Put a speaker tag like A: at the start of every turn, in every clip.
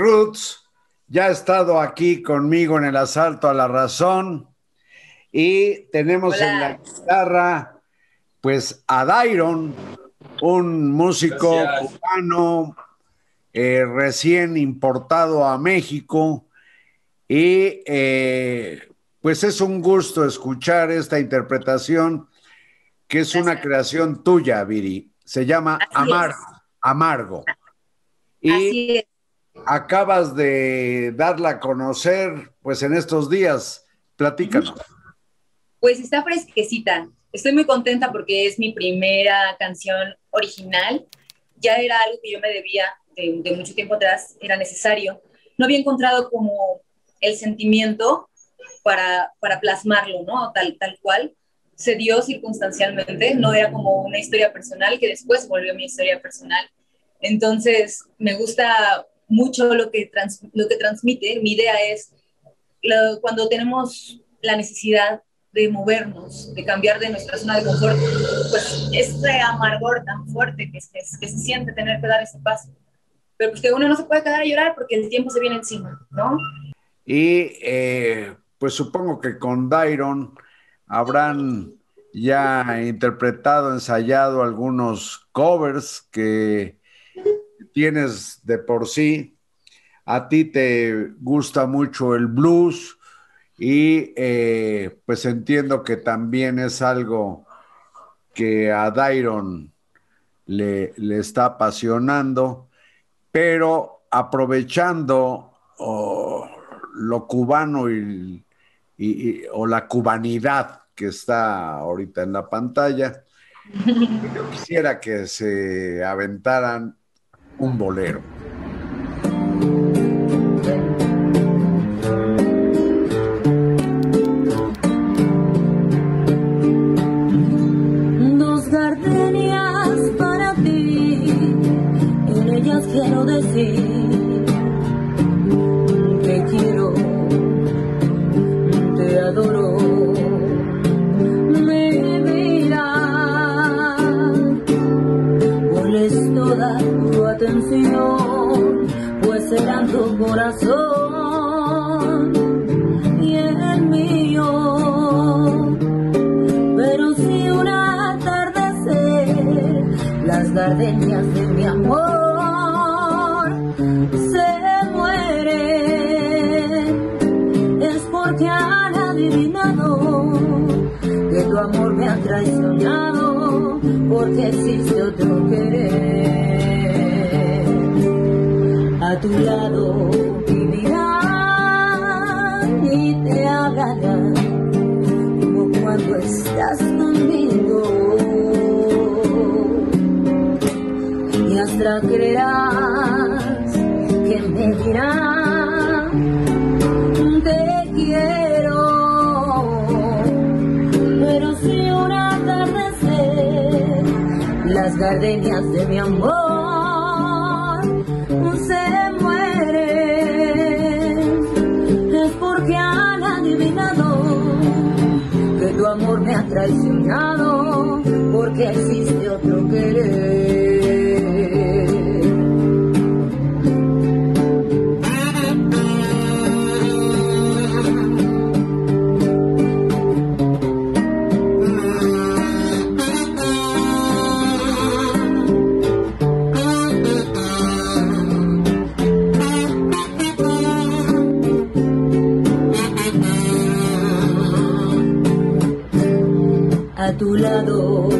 A: Roots, ya ha estado aquí conmigo en el asalto a la razón. Y tenemos en la guitarra pues a Dairon, un músico cubano eh, recién importado a México. Y eh, pues es un gusto escuchar esta interpretación que es una creación tuya, Viri. Se llama Amargo. Amargo. Y acabas de darla a conocer pues en estos días. Platícanos.
B: Pues está fresquecita. Estoy muy contenta porque es mi primera canción original. Ya era algo que yo me debía de, mucho tiempo atrás, era necesario. No había encontrado como el sentimiento para, para plasmarlo, ¿no? Tal, tal cual. Se dio circunstancialmente, no era como una historia personal que después volvió mi historia personal. Entonces, me gusta mucho lo que, lo que transmite. Mi idea es, cuando tenemos la necesidad de movernos, de cambiar de nuestra zona de confort, pues ese amargor tan fuerte que, se siente tener que dar ese paso. Pero pues que uno no se puede quedar a llorar porque el tiempo se viene encima, ¿no?
A: Y eh, pues supongo que con Dairon habrán ya interpretado, ensayado algunos covers que tienes de por sí. A ti te gusta mucho el blues, y eh, pues entiendo que también es algo que a Dairon le, está apasionando, pero aprovechando lo cubano y, o la cubanidad que está ahorita en la pantalla, yo quisiera que se aventaran un bolero.
C: Amor me ha traicionado porque existe otro querer. A tu lado vivirá y te hablará como cuando estás conmigo. Y hasta creerás que me dirás gardenias de mi amor se mueren. Es porque han adivinado que tu amor me ha traicionado, porque existe otro querer. Tu lado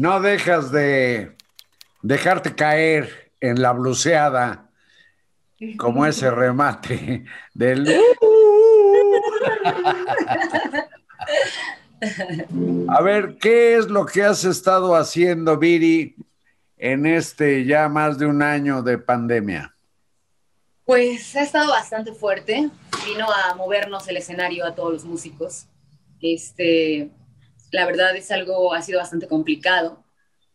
A: No dejas de dejarte caer en la bluseada
B: como
A: ese remate del... A ver, ¿qué es lo que has estado haciendo, Viri, en este ya más de un año de pandemia?
B: Pues ha estado bastante fuerte. Vino a movernos el escenario a todos los músicos. Este, la verdad es algo, ha sido bastante complicado,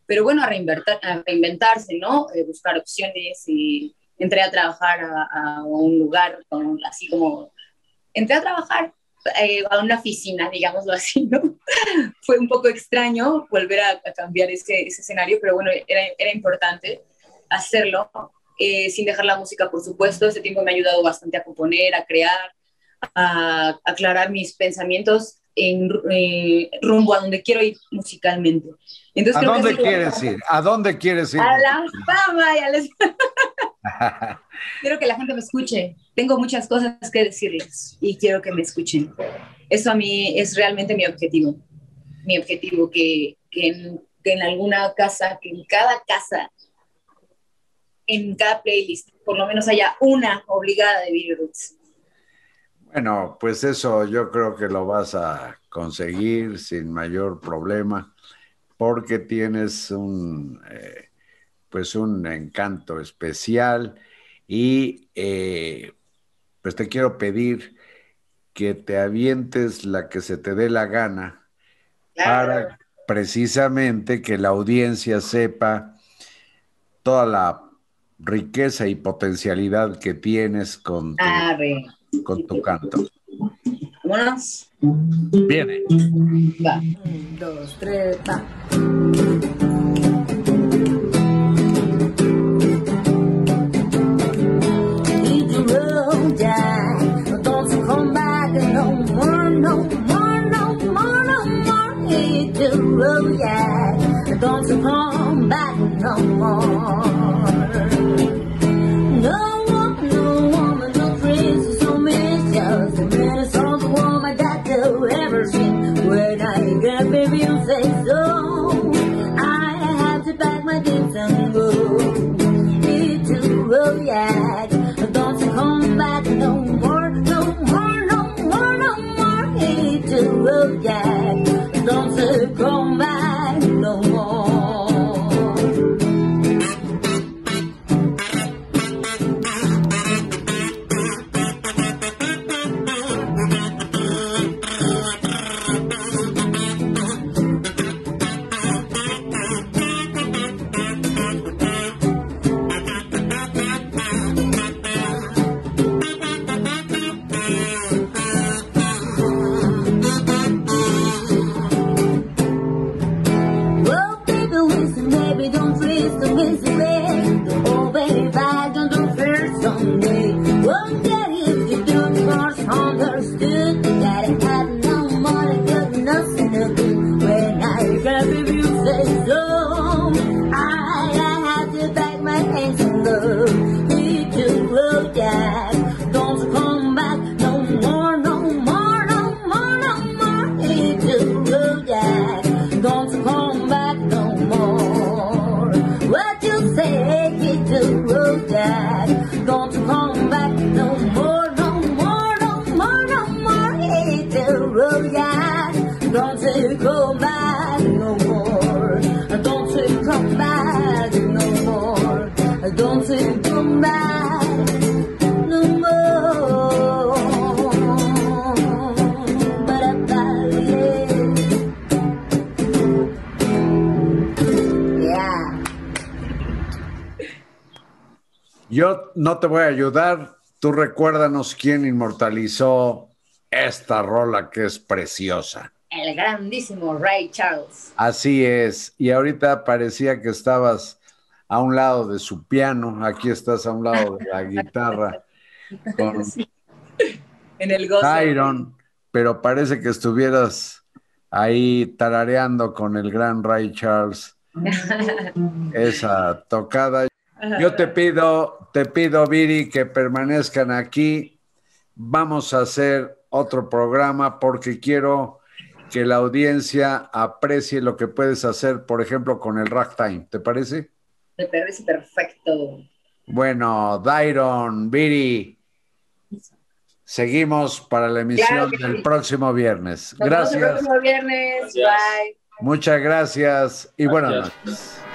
B: pero bueno, a, reinventarse, ¿no? Eh, buscar opciones y entré a trabajar a, un lugar así como, entré a trabajar eh, a una oficina, digámoslo así, ¿no? Fue un poco extraño volver a, cambiar ese, ese, escenario, pero bueno, era, era importante hacerlo, eh, sin dejar la música, por supuesto. Ese tiempo me ha ayudado bastante a componer, a crear, a aclarar mis pensamientos en, eh, rumbo a donde quiero ir musicalmente. Entonces, ¿A dónde quieres
A: ir? ¿A dónde quieres ir? A la
B: fama y a quiero que la gente me escuche. Tengo muchas cosas que decirles y quiero que me escuchen. Eso a mí es realmente mi objetivo. Mi objetivo, que, que, en, que en alguna casa, que en cada casa, en cada playlist, por lo menos haya una obligada de Video Roots
A: bueno, pues eso yo creo que lo vas a conseguir sin mayor problema porque tienes un, eh, pues un encanto especial y eh, pues te quiero pedir que te avientes la que se te dé la gana
B: para
A: precisamente que la audiencia sepa toda la riqueza y potencialidad que tienes con tu, con tu canto.
B: Vámonos. Viene. Va.
C: Un, dos, tres, va. Don't you come back no more. yeah. If you say so, I, I have to back my hands and love. We can blow that. Don't come back no more, no more, no more, no more. We can blow that. Don't come back no more. What you say, he do blow that. Don't come back no more, no more, no more, no more. He do blow that. Don't you come back.
A: Yo no te voy a ayudar. Tú recuérdanos quién inmortalizó esta rola que es preciosa.
B: el grandísimo Ray Charles.
A: Así es. Y ahorita parecía que estabas a un lado de su piano, aquí estás a un lado de la guitarra.
B: Con En el gozo. Iron,
A: pero parece que estuvieras ahí tarareando con el gran Ray Charles esa tocada.
B: Yo te
A: pido, te pido, Viri, que permanezcan aquí. Vamos a hacer otro programa porque quiero que la audiencia aprecie lo que puedes hacer, por ejemplo, con el ragtime. ¿Te parece?
B: Me parece perfecto.
A: Bueno, Dairon, Viri, seguimos para la emisión Claro del sí. próximo viernes. Nos vemos el Gracias,
B: próximo viernes. Gracias. Bye.
A: muchas gracias y buenas Gracias. noches.